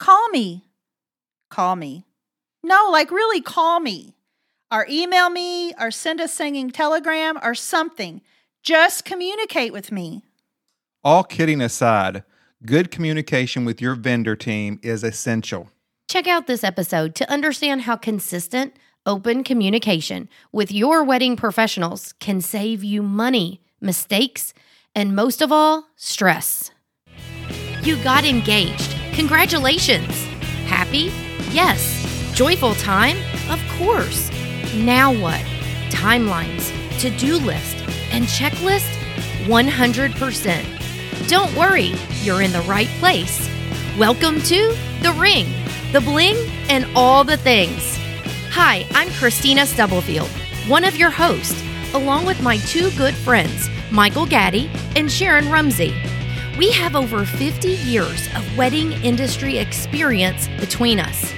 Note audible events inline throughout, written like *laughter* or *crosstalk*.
call me. Call me. No, like really call me. Or email me or send a singing telegram or something. Just communicate with me. All kidding aside, good communication with your vendor team is essential. Check out this episode to understand how consistent, open communication with your wedding professionals can save you money, mistakes, and most of all, stress. You got engaged. Congratulations. Happy? Yes. Joyful time? Of course. Now what? Timelines, to do list, and checklist? 100%. Don't worry, you're in the right place. Welcome to The Ring, The Bling, and all the things. Hi, I'm Kristina Stubblefield, one of your hosts, along with my two good friends, Michael Gaddy and Sharon Rumsey. We have over 50 years of wedding industry experience between us.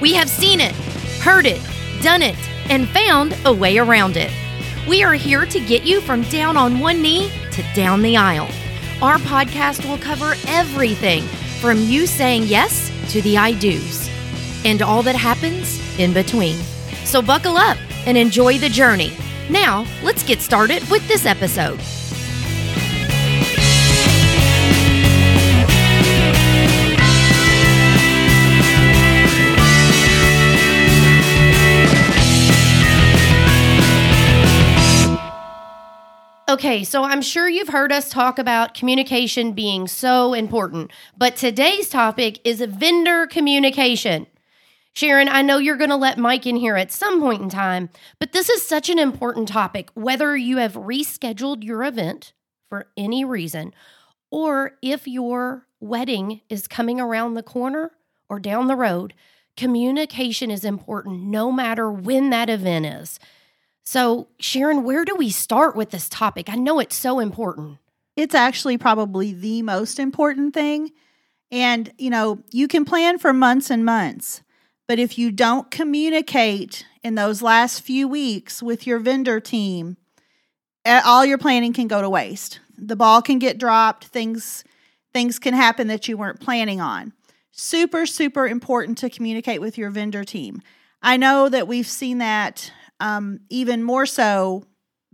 We have seen it, heard it, done it, and found a way around it. We are here to get you from down on one knee to down the aisle. Our podcast will cover everything from you saying yes to the I do's and all that happens in between. So buckle up and enjoy the journey. Now, let's get started with this episode. Okay, so I'm sure you've heard us talk about communication being so important, but today's topic is vendor communication. Sharon, I know you're going to let Mike in here at some point in time, but this is such an important topic. Whether you have rescheduled your event for any reason, or if your wedding is coming around the corner or down the road, communication is important no matter when that event is. So, Sharon, where do we start with this topic? I know it's so important. It's actually probably the most important thing. And, you know, you can plan for months and months, but if you don't communicate in those last few weeks with your vendor team, all your planning can go to waste. The ball can get dropped, things things can happen that you weren't planning on. Super super important to communicate with your vendor team. I know that we've seen that um, even more so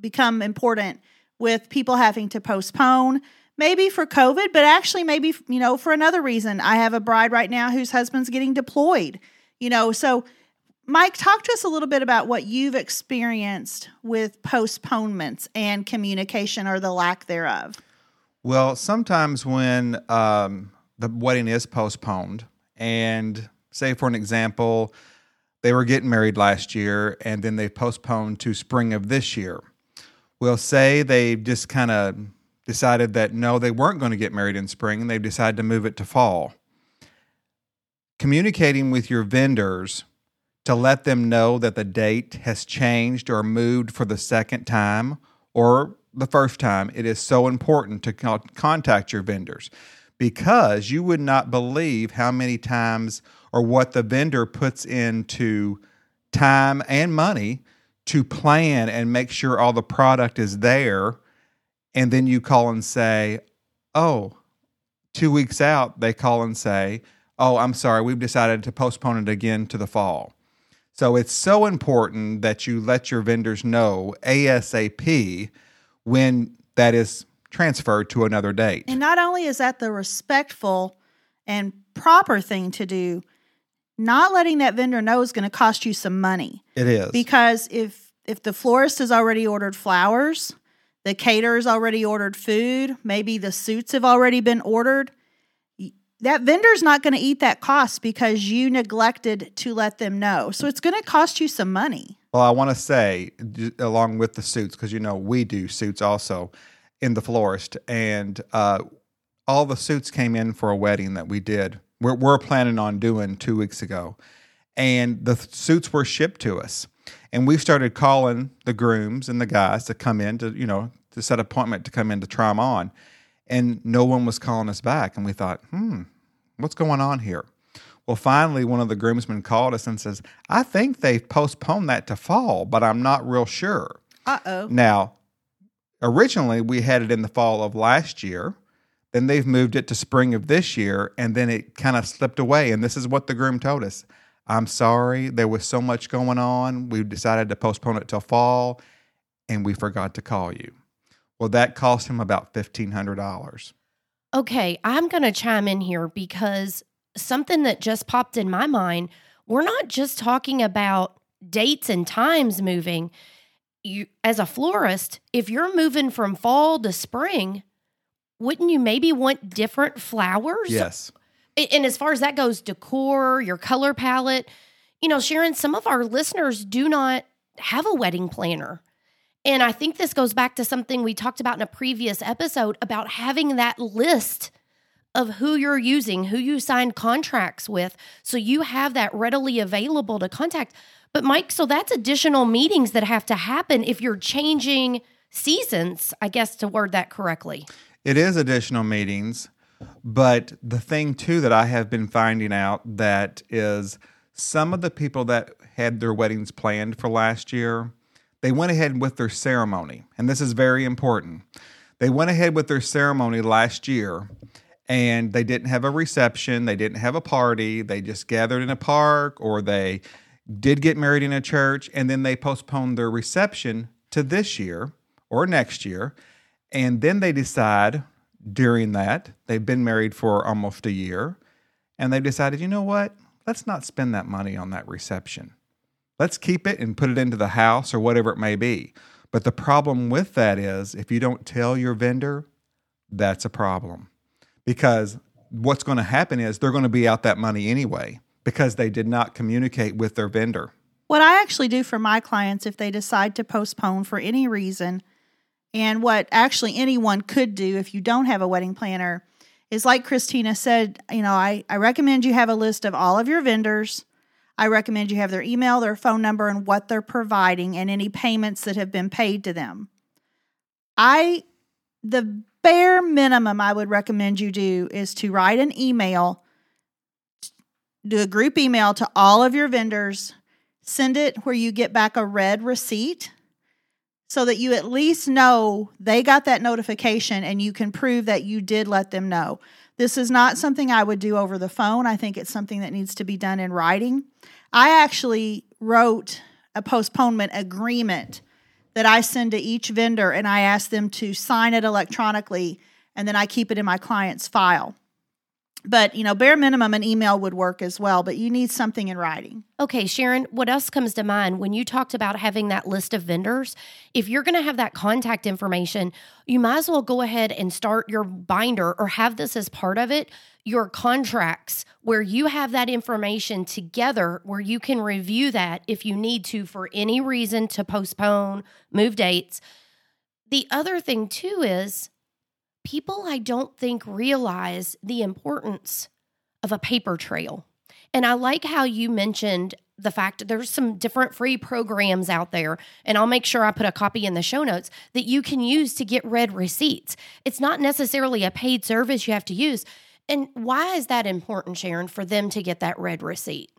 become important with people having to postpone maybe for covid but actually maybe you know for another reason. I have a bride right now whose husband's getting deployed you know. So mike talk to us a little bit about what you've experienced with postponements and communication or the lack thereof. Well sometimes when um, the wedding is postponed and say for an example they were getting married last year and then they postponed to spring of this year. We'll say they just kind of decided that no, they weren't going to get married in spring and they decided to move it to fall. Communicating with your vendors to let them know that the date has changed or moved for the second time or the first time, it is so important to contact your vendors because you would not believe how many times or what the vendor puts into time and money to plan and make sure all the product is there. And then you call and say, oh, two weeks out, they call and say, oh, I'm sorry, we've decided to postpone it again to the fall. So it's so important that you let your vendors know ASAP when that is transferred to another date. And not only is that the respectful and proper thing to do, not letting that vendor know is going to cost you some money. It is. Because if if the florist has already ordered flowers, the caterer's already ordered food, maybe the suits have already been ordered, that vendor's not going to eat that cost because you neglected to let them know. So it's going to cost you some money. Well, I want to say along with the suits because you know we do suits also in the florist and uh, all the suits came in for a wedding that we did we're, we're planning on doing two weeks ago. And the suits were shipped to us. And we started calling the grooms and the guys to come in to, you know, to set appointment to come in to try them on. And no one was calling us back. And we thought, hmm, what's going on here? Well, finally, one of the groomsmen called us and says, I think they've postponed that to fall, but I'm not real sure. Uh oh. Now, originally, we had it in the fall of last year Then they've moved it to spring of this year, and then it kind of slipped away. And this is what the groom told us I'm sorry, there was so much going on. We decided to postpone it till fall, and we forgot to call you. Well, that cost him about $1,500. Okay, I'm going to chime in here because something that just popped in my mind we're not just talking about dates and times moving. You, as a florist, if you're moving from fall to spring, wouldn't you maybe want different flowers? Yes. And as far as that goes, decor, your color palette, you know, Sharon, some of our listeners do not have a wedding planner. And I think this goes back to something we talked about in a previous episode about having that list of who you're using, who you signed contracts with. So you have that readily available to contact. But, Mike, so that's additional meetings that have to happen if you're changing seasons, I guess to word that correctly. It is additional meetings. But the thing, too, that I have been finding out that is some of the people that had their weddings planned for last year, they went ahead with their ceremony. And this is very important. They went ahead with their ceremony last year and they didn't have a reception, they didn't have a party, they just gathered in a park or they did get married in a church and then they postponed their reception to this year or next year. And then they decide during that, they've been married for almost a year, and they've decided, you know what? Let's not spend that money on that reception. Let's keep it and put it into the house or whatever it may be. But the problem with that is if you don't tell your vendor, that's a problem because what's going to happen is they're going to be out that money anyway because they did not communicate with their vendor. What I actually do for my clients if they decide to postpone for any reason, and what actually anyone could do if you don't have a wedding planner, is like Kristina said, you know, I, I recommend you have a list of all of your vendors. I recommend you have their email, their phone number, and what they're providing, and any payments that have been paid to them. I, the bare minimum I would recommend you do is to write an email, do a group email to all of your vendors, send it where you get back a read receipt so that you at least know they got that notification and you can prove that you did let them know. This is not something I would do over the phone. I think it's something that needs to be done in writing. I actually wrote a postponement agreement that I send to each vendor and I ask them to sign it electronically and then I keep it in my client's file. But, you know, bare minimum, an email would work as well, but you need something in writing. Okay, Sharon, what else comes to mind when you talked about having that list of vendors? If you're going to have that contact information, you might as well go ahead and start your binder or have this as part of it, your contracts, where you have that information together, where you can review that if you need to for any reason to postpone, move dates. The other thing, too, is people I don't think realize the importance of a paper trail. And I like how you mentioned the fact there's some different free programs out there, and I'll make sure I put a copy in the show notes that you can use to get read receipts. It's not necessarily a paid service you have to use. And why is that important, Sharon, for them to get that read receipt?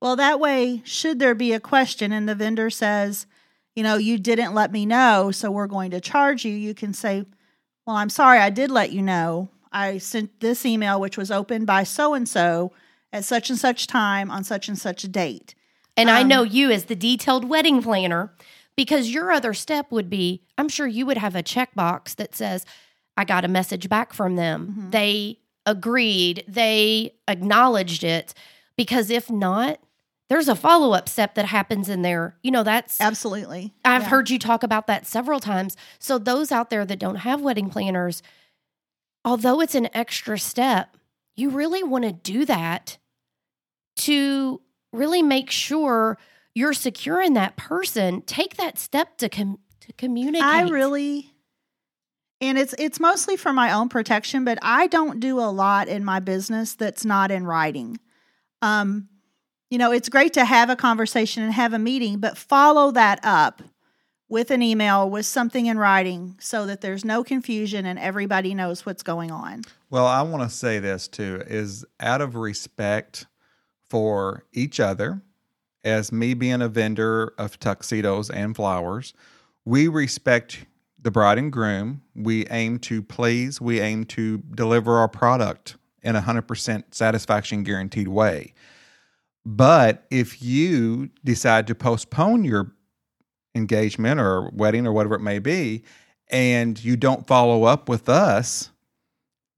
Well, that way, should there be a question and the vendor says, you know, you didn't let me know, so we're going to charge you, you can say, well, I'm sorry, I did let you know. I sent this email, which was opened by so and so at such and such time on such and such a date. And um, I know you as the detailed wedding planner because your other step would be I'm sure you would have a checkbox that says, I got a message back from them. Mm-hmm. They agreed, they acknowledged it. Because if not, there's a follow up step that happens in there. You know, that's absolutely. I've yeah. heard you talk about that several times. So, those out there that don't have wedding planners, although it's an extra step, you really want to do that to really make sure you're securing that person. Take that step to com- to communicate. I really and it's it's mostly for my own protection, but I don't do a lot in my business that's not in writing. Um you know, it's great to have a conversation and have a meeting, but follow that up with an email, with something in writing, so that there's no confusion and everybody knows what's going on. Well, I want to say this too is out of respect for each other, as me being a vendor of tuxedos and flowers, we respect the bride and groom. We aim to please, we aim to deliver our product in a 100% satisfaction guaranteed way. But if you decide to postpone your engagement or wedding or whatever it may be, and you don't follow up with us,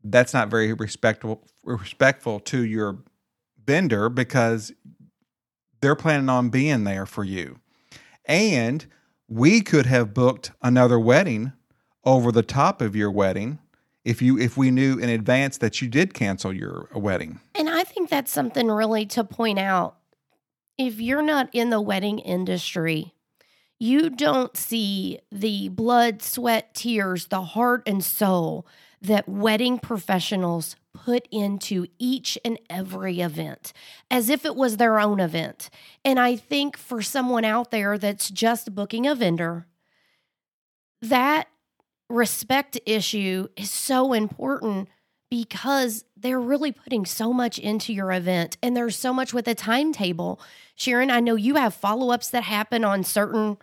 that's not very respectful respectful to your vendor because they're planning on being there for you. And we could have booked another wedding over the top of your wedding if you if we knew in advance that you did cancel your wedding. And I think that's something really to point out. If you're not in the wedding industry, you don't see the blood, sweat, tears, the heart and soul that wedding professionals put into each and every event as if it was their own event. And I think for someone out there that's just booking a vendor, that respect issue is so important because they're really putting so much into your event and there's so much with a timetable. Sharon, I know you have follow ups that happen on certain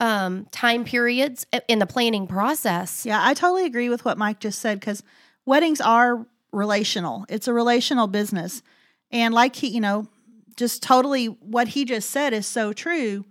um, time periods in the planning process. Yeah, I totally agree with what Mike just said because weddings are relational. It's a relational business. And like he, you know, just totally what he just said is so true.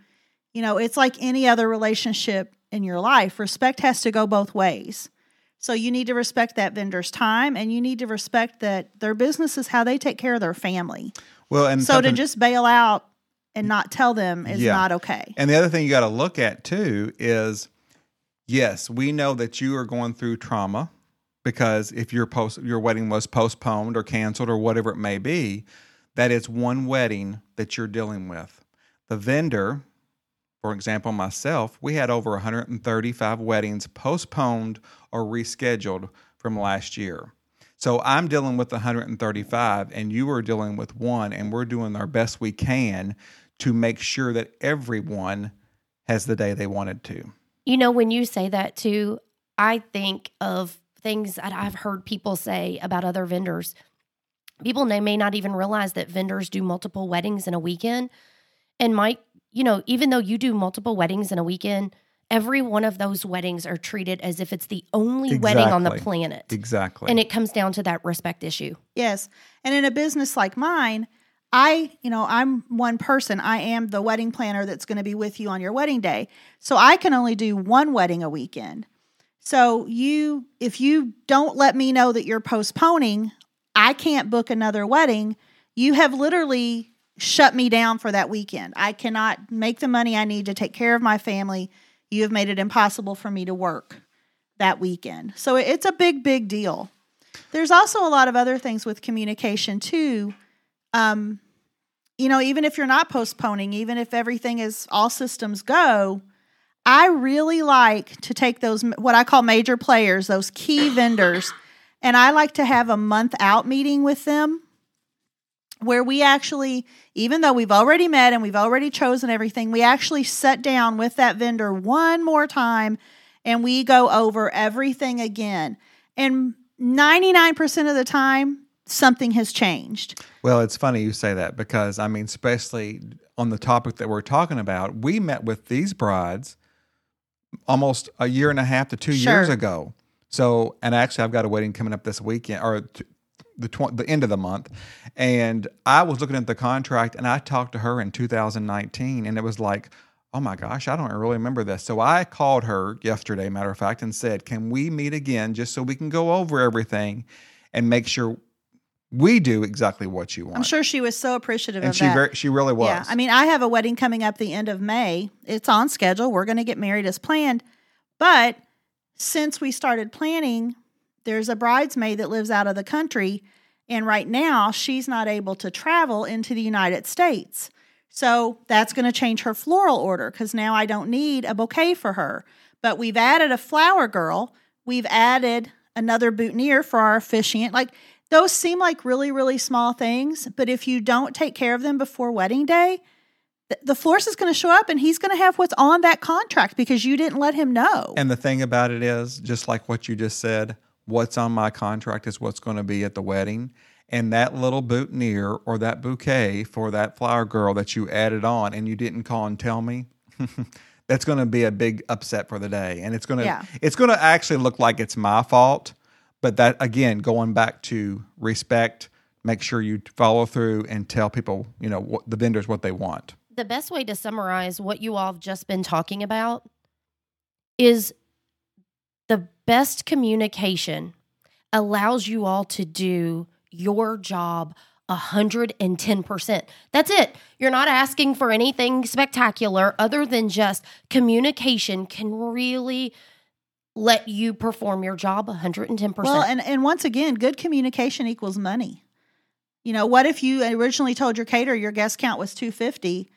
You know, it's like any other relationship in your life. Respect has to go both ways. So you need to respect that vendor's time and you need to respect that their business is how they take care of their family. Well, and so to just bail out and not tell them is Yeah. not okay. And the other thing you got to look at too is yes, we know that you are going through trauma because if your post your wedding was postponed or canceled or whatever it may be, that is one wedding that you're dealing with. The vendor, for example, myself, we had over 135 weddings postponed or rescheduled from last year. So I'm dealing with 135 and you are dealing with one and we're doing our best we can to make sure that everyone has the day they wanted to. You know, when you say that too, I think of things that I've heard people say about other vendors. People may not even realize that vendors do multiple weddings in a weekend. And Mike, you know, even though you do multiple weddings in a weekend, every one of those weddings are treated as if it's the only wedding on the planet. Exactly. And it comes down to that respect issue. Yes. And in a business like mine, I, you know, I'm one person. I am the wedding planner that's going to be with you on your wedding day. So I can only do one wedding a weekend. So you if you don't let me know that you're postponing, I can't book another wedding. You have literally shut me down for that weekend. I cannot make the money I need to take care of my family. You have made it impossible for me to work that weekend. So it's a big big deal. There's also a lot of other things with communication too. Um, you know, even if you're not postponing, even if everything is all systems go, I really like to take those what I call major players, those key vendors, and I like to have a month out meeting with them where we actually, even though we've already met and we've already chosen everything, we actually sit down with that vendor one more time and we go over everything again. And 99% of the time, something has changed. Well, it's funny you say that because I mean, especially on the topic that we're talking about, we met with these brides almost a year and a half to two years ago. So, and actually, I've got a wedding coming up this weekend or t- the tw- the end of the month, and I was looking at the contract and I talked to her in 2019, and it was like. Oh my gosh, I don't really remember this. So I called her yesterday, matter of fact, and said, Can we meet again just so we can go over everything and make sure we do exactly what you want? I'm sure she was so appreciative and of she that. very, she really was. Yeah, I mean, I have a wedding coming up the end of May. It's on schedule. We're going to get married as planned. But since we started planning, there's a bridesmaid that lives out of the country. And right now, she's not able to travel into the United States. So that's going to change her floral order because now I don't need a bouquet for her. But we've added a flower girl. We've added another boutonniere for our officiant. Like those seem like really, really small things. But if you don't take care of them before wedding day, th- the florist is going to show up and he's going to have what's on that contract because you didn't let him know. and the thing about it is, just like what you just said, what's on my contract is what's going to be at the wedding. And that little boutonniere or that bouquet for that flower girl that you added on and you didn't call and tell me, *laughs* that's going to be a big upset for the day, and it's going to Yeah. it's going to actually look like it's my fault. But that again, going back to respect, make sure you follow through and tell people, you know, what the vendors what they want. the best way to summarize what you all have just been talking about is the best communication allows you all to do your job 110%. That's it. You're not asking for anything spectacular other than just communication can really let you perform your job 110%. Well, and, and once again, good communication equals money. You know, what if you originally told your caterer your guest count was 250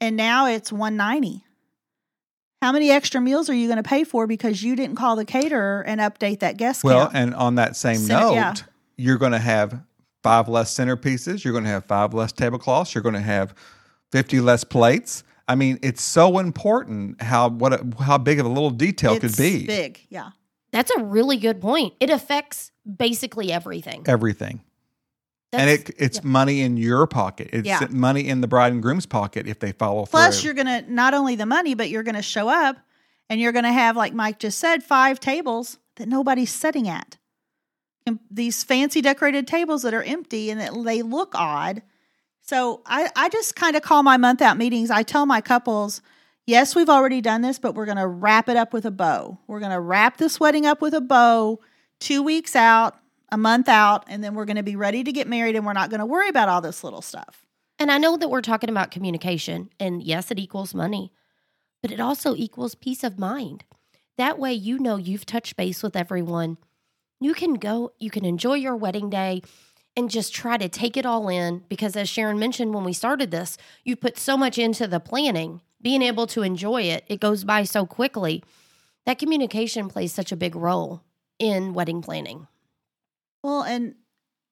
and now it's 190? How many extra meals are you going to pay for because you didn't call the caterer and update that guest Well, count? and on that same Center- note, yeah. you're going to have five less centerpieces. You're going to have five less tablecloths. You're going to have fifty less plates. I mean, it's so important how what a, how big of a little detail it's could be. big. Yeah. that's a really good point. It affects basically everything. Everything. And it it's money in your pocket. It's Yeah. money in the bride and groom's pocket if they follow Plus, through. you're going to not only the money, but you're going to show up and you're going to have, like Mike just said, five tables that nobody's sitting at. And these fancy decorated tables that are empty and that they look odd. So I, I just kind of call my month out meetings. I tell my couples, yes, we've already done this, but we're going to wrap it up with a bow. We're going to wrap this wedding up with a bow two weeks out, a month out, and then we're going to be ready to get married and we're not going to worry about all this little stuff. And I know that we're talking about communication, and yes, it equals money, but it also equals peace of mind. That way, you know you've touched base with everyone. You can go, you can enjoy your wedding day and just try to take it all in because, as Sharon mentioned when we started this, you put so much into the planning, being able to enjoy it, it goes by so quickly. That communication plays such a big role in wedding planning. Well, and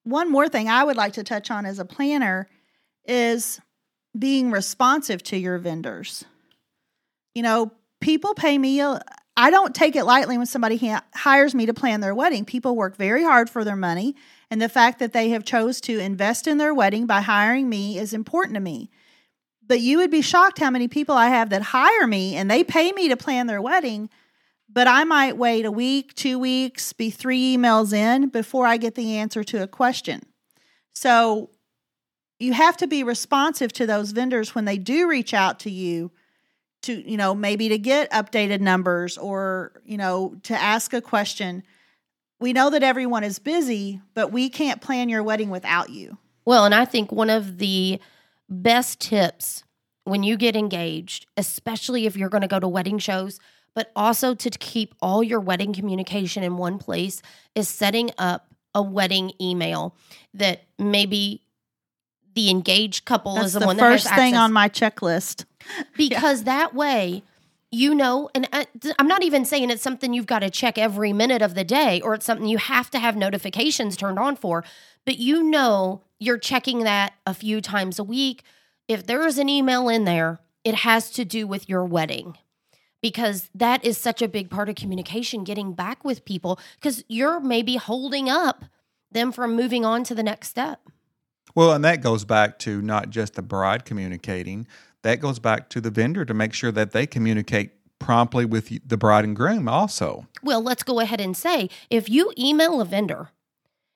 one more thing I would like to touch on as a planner is being responsive to your vendors. You know, people pay me, I don't take it lightly when somebody ha- hires me to plan their wedding. People work very hard for their money, and the fact that they have chose to invest in their wedding by hiring me is important to me. But you would be shocked how many people I have that hire me and they pay me to plan their wedding, but I might wait a week, two weeks, be three emails in before I get the answer to a question. So you have to be responsive to those vendors when they do reach out to you to, you know, maybe to get updated numbers or, you know, to ask a question. We know that everyone is busy, but we can't plan your wedding without you. Well, and I think one of the best tips when you get engaged, especially if you're going to go to wedding shows, but also to keep all your wedding communication in one place, is setting up a wedding email that maybe the engaged couple That's is the, the one first that thing on my checklist. *laughs* because that way you know and uh, I, i'm not even saying it's something you've got to check every minute of the day or it's something you have to have notifications turned on for but you know you're checking that a few times a week. If there is an email in there it has to do with your wedding because that is such a big part of communication getting back with people because you're maybe holding up them from moving on to the next step Well, and that goes back to not just the bride communicating, that goes back to the vendor to make sure that they communicate promptly with the bride and groom also. Well, let's go ahead and say if you email a vendor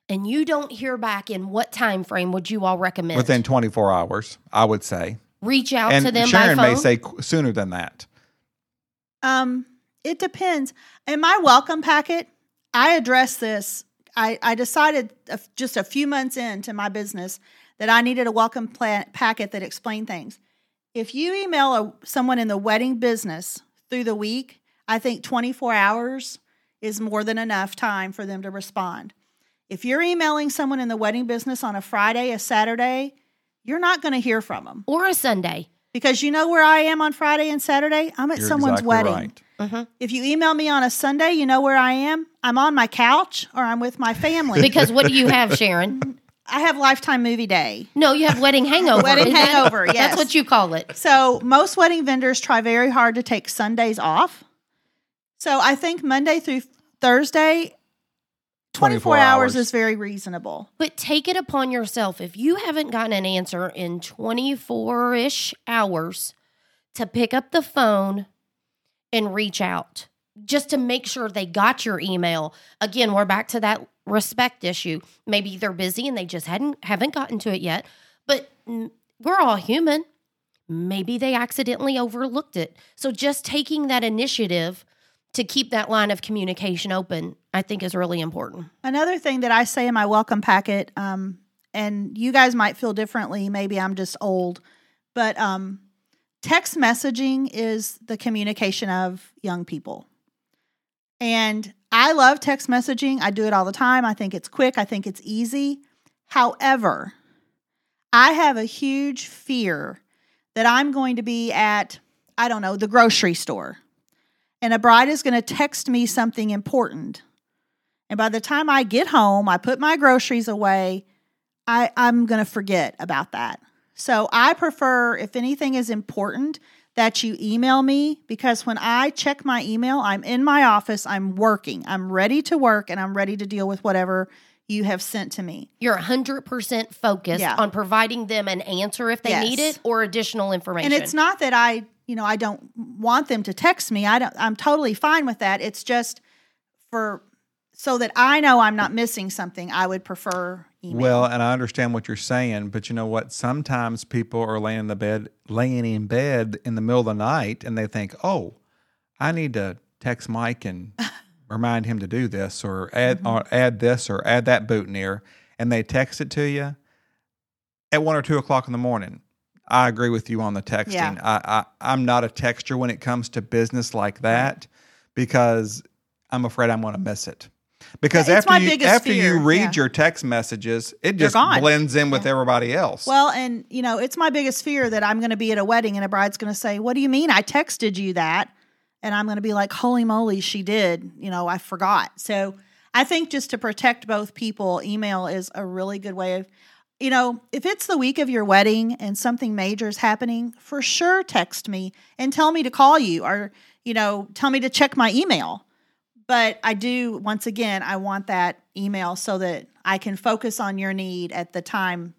and you don't hear back in what time frame would you all recommend? Within 24 hours, I would say. reach out and to them Sharon may say sooner than that. Um, it depends. In my welcome packet, I address this. I, I decided just a few months into my business that I needed a welcome pla- packet that explained things. If you email a, someone in the wedding business through the week, I think 24 hours is more than enough time for them to respond. If you're emailing someone in the wedding business on a Friday, a Saturday, you're not going to hear from them or a Sunday. Because you know where I am on Friday and Saturday? I'm at You're someone's exactly wedding. right. Mm-hmm. If you email me on a Sunday, you know where I am? I'm on my couch or I'm with my family. *laughs* Because what do you have, Sharon? *laughs* I have Lifetime Movie Day. No, you have wedding hangover. Wedding *laughs* hangover, yes. That's what you call it. So most wedding vendors try very hard to take Sundays off. So I think Monday through Thursday, 24, 24 hours hours. is very reasonable. But take it upon yourself. If you haven't gotten an answer in 24 ish hours, to pick up the phone and reach out just to make sure they got your email. Again, we're back to that respect issue. Maybe they're busy and they just hadn't haven't gotten to it yet, but we're all human. Maybe they accidentally overlooked it. So just taking that initiative to keep that line of communication open, I think is really important. Another thing that I say in my welcome packet, um, and you guys might feel differently. Maybe I'm just old, but um, text messaging is the communication of young people. And I love text messaging. I do it all the time. I think it's quick, I think it's easy. However, I have a huge fear that I'm going to be at, I don't know, the grocery store, and a bride is going to text me something important. And by the time I get home, I put my groceries away, I, I'm going to forget about that. So I prefer, if anything is important, that you email me because when I check my email, I'm in my office, I'm working, I'm ready to work, and I'm ready to deal with whatever you have sent to me. You're 100% focused Yeah. on providing them an answer if they Yes. need it or additional information. And it's not that I, you know, I don't want them to text me. I don't I'm totally fine with that. It's just for so that I know I'm not missing something, I would prefer email. Well, and I understand what you're saying, but you know what? Sometimes people are laying in the bed, laying in bed in the middle of the night, and they think, "Oh, I need to text Mike and *laughs* remind him to do this, or add, mm-hmm. or add this, or add that boutonniere," and they text it to you at one or two o'clock in the morning. I agree with you on the texting. Yeah. I, I I'm not a texter when it comes to business like that because I'm afraid I'm going to miss it. Because it's after you after you read yeah. your text messages, it just blends in with everybody else. Well, and you know, it's my biggest fear that I'm going to be at a wedding and a bride's going to say, "What do you mean I texted you that?" And I'm going to be like, "Holy moly, she did." You know, I forgot. So, I think just to protect both people, email is a really good way of you know, if it's the week of your wedding and something major is happening, for sure text me and tell me to call you or, you know, tell me to check my email. But I do, once again, I want that email so that I can focus on your need at the time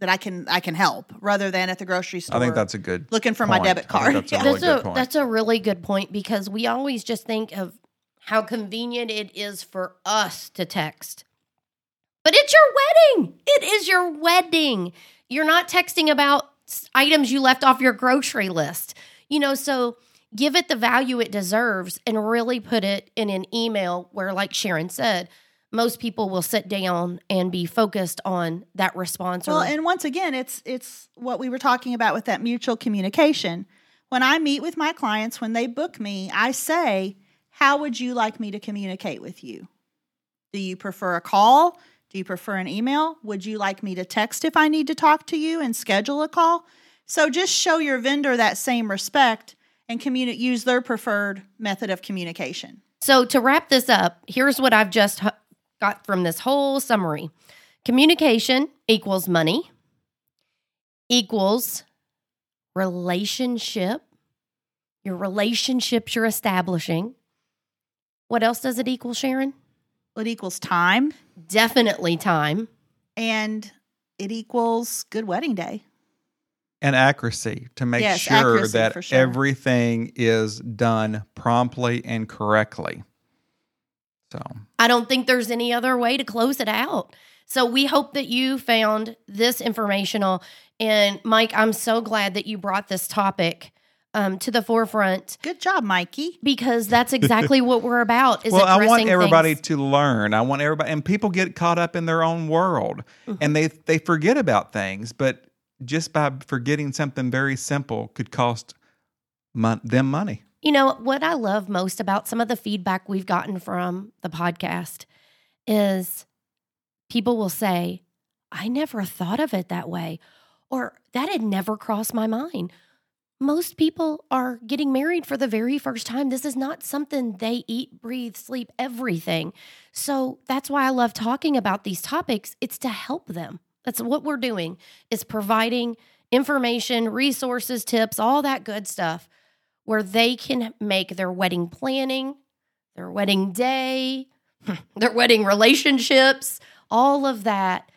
that I can I can help rather than at the grocery store. I think that's a good looking for my debit card. that's a really that's good a point. that's a really good point because we always just think of how convenient it is for us to text. But it's your wedding. It is your wedding. You're not texting about items you left off your grocery list. You know, so give it the value it deserves and really put it in an email where like Sharon said, most people will sit down and be focused on that response Well, and once again, it's it's what we were talking about with that mutual communication. When I meet with my clients, when they book me, I say, "How would you like me to communicate with you? Do you prefer a call? Do you prefer an email? Would you like me to text if I need to talk to you and schedule a call?" So just show your vendor that same respect and communi- use their preferred method of communication. So, to wrap this up, here's what I've just got from this whole summary communication equals money, equals relationship, your relationships you're establishing. What else does it equal, Sharon? It equals time Definitely time. and it equals good wedding day. And accuracy to make Yes, sure that sure. everything is done promptly and correctly. So, I don't think there's any other way to close it out. So we hope that you found this informational. And Mike, I'm so glad that you brought this topic um, to the forefront Good job, Mikey. because that's exactly what we're about. Is *laughs* well, I want everybody things. to learn. I want everybody, and people get caught up in their own world, Mm-hmm. and they they forget about things. But just by forgetting something very simple could cost mon- them money. You know, what I love most about some of the feedback we've gotten from the podcast is people will say, I never thought of it that way, or that had never crossed my mind. Most people are getting married for the very first time. This is not something they eat, breathe, sleep, everything. So that's why I love talking about these topics. It's to help them. That's what we're doing is providing information, resources, tips, all that good stuff where they can make their wedding planning, their wedding day, *laughs* their wedding relationships, all of that.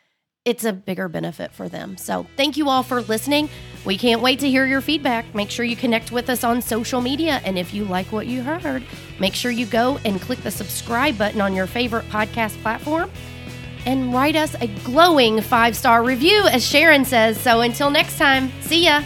It's a bigger benefit for them. So, thank you all for listening. We can't wait to hear your feedback. Make sure you connect with us on social media. And if you like what you heard, make sure you go and click the subscribe button on your favorite podcast platform and write us a glowing five star review, as Sharon says. So until next time, see ya.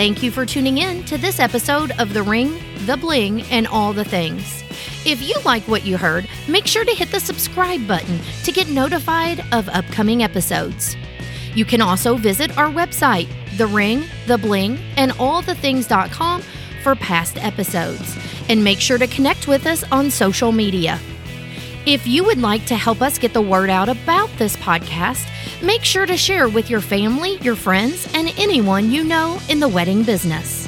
Thank you for tuning in to this episode of The Ring, The Bling, and All the Things. If you like what you heard, make sure to hit the subscribe button to get notified of upcoming episodes. You can also visit our website, The Ring, The Bling, and AllTheThings.com for past episodes. And make sure to connect with us on social media. If you would like to help us get the word out about this podcast, make sure to share with your family, your friends, and anyone you know in the wedding business.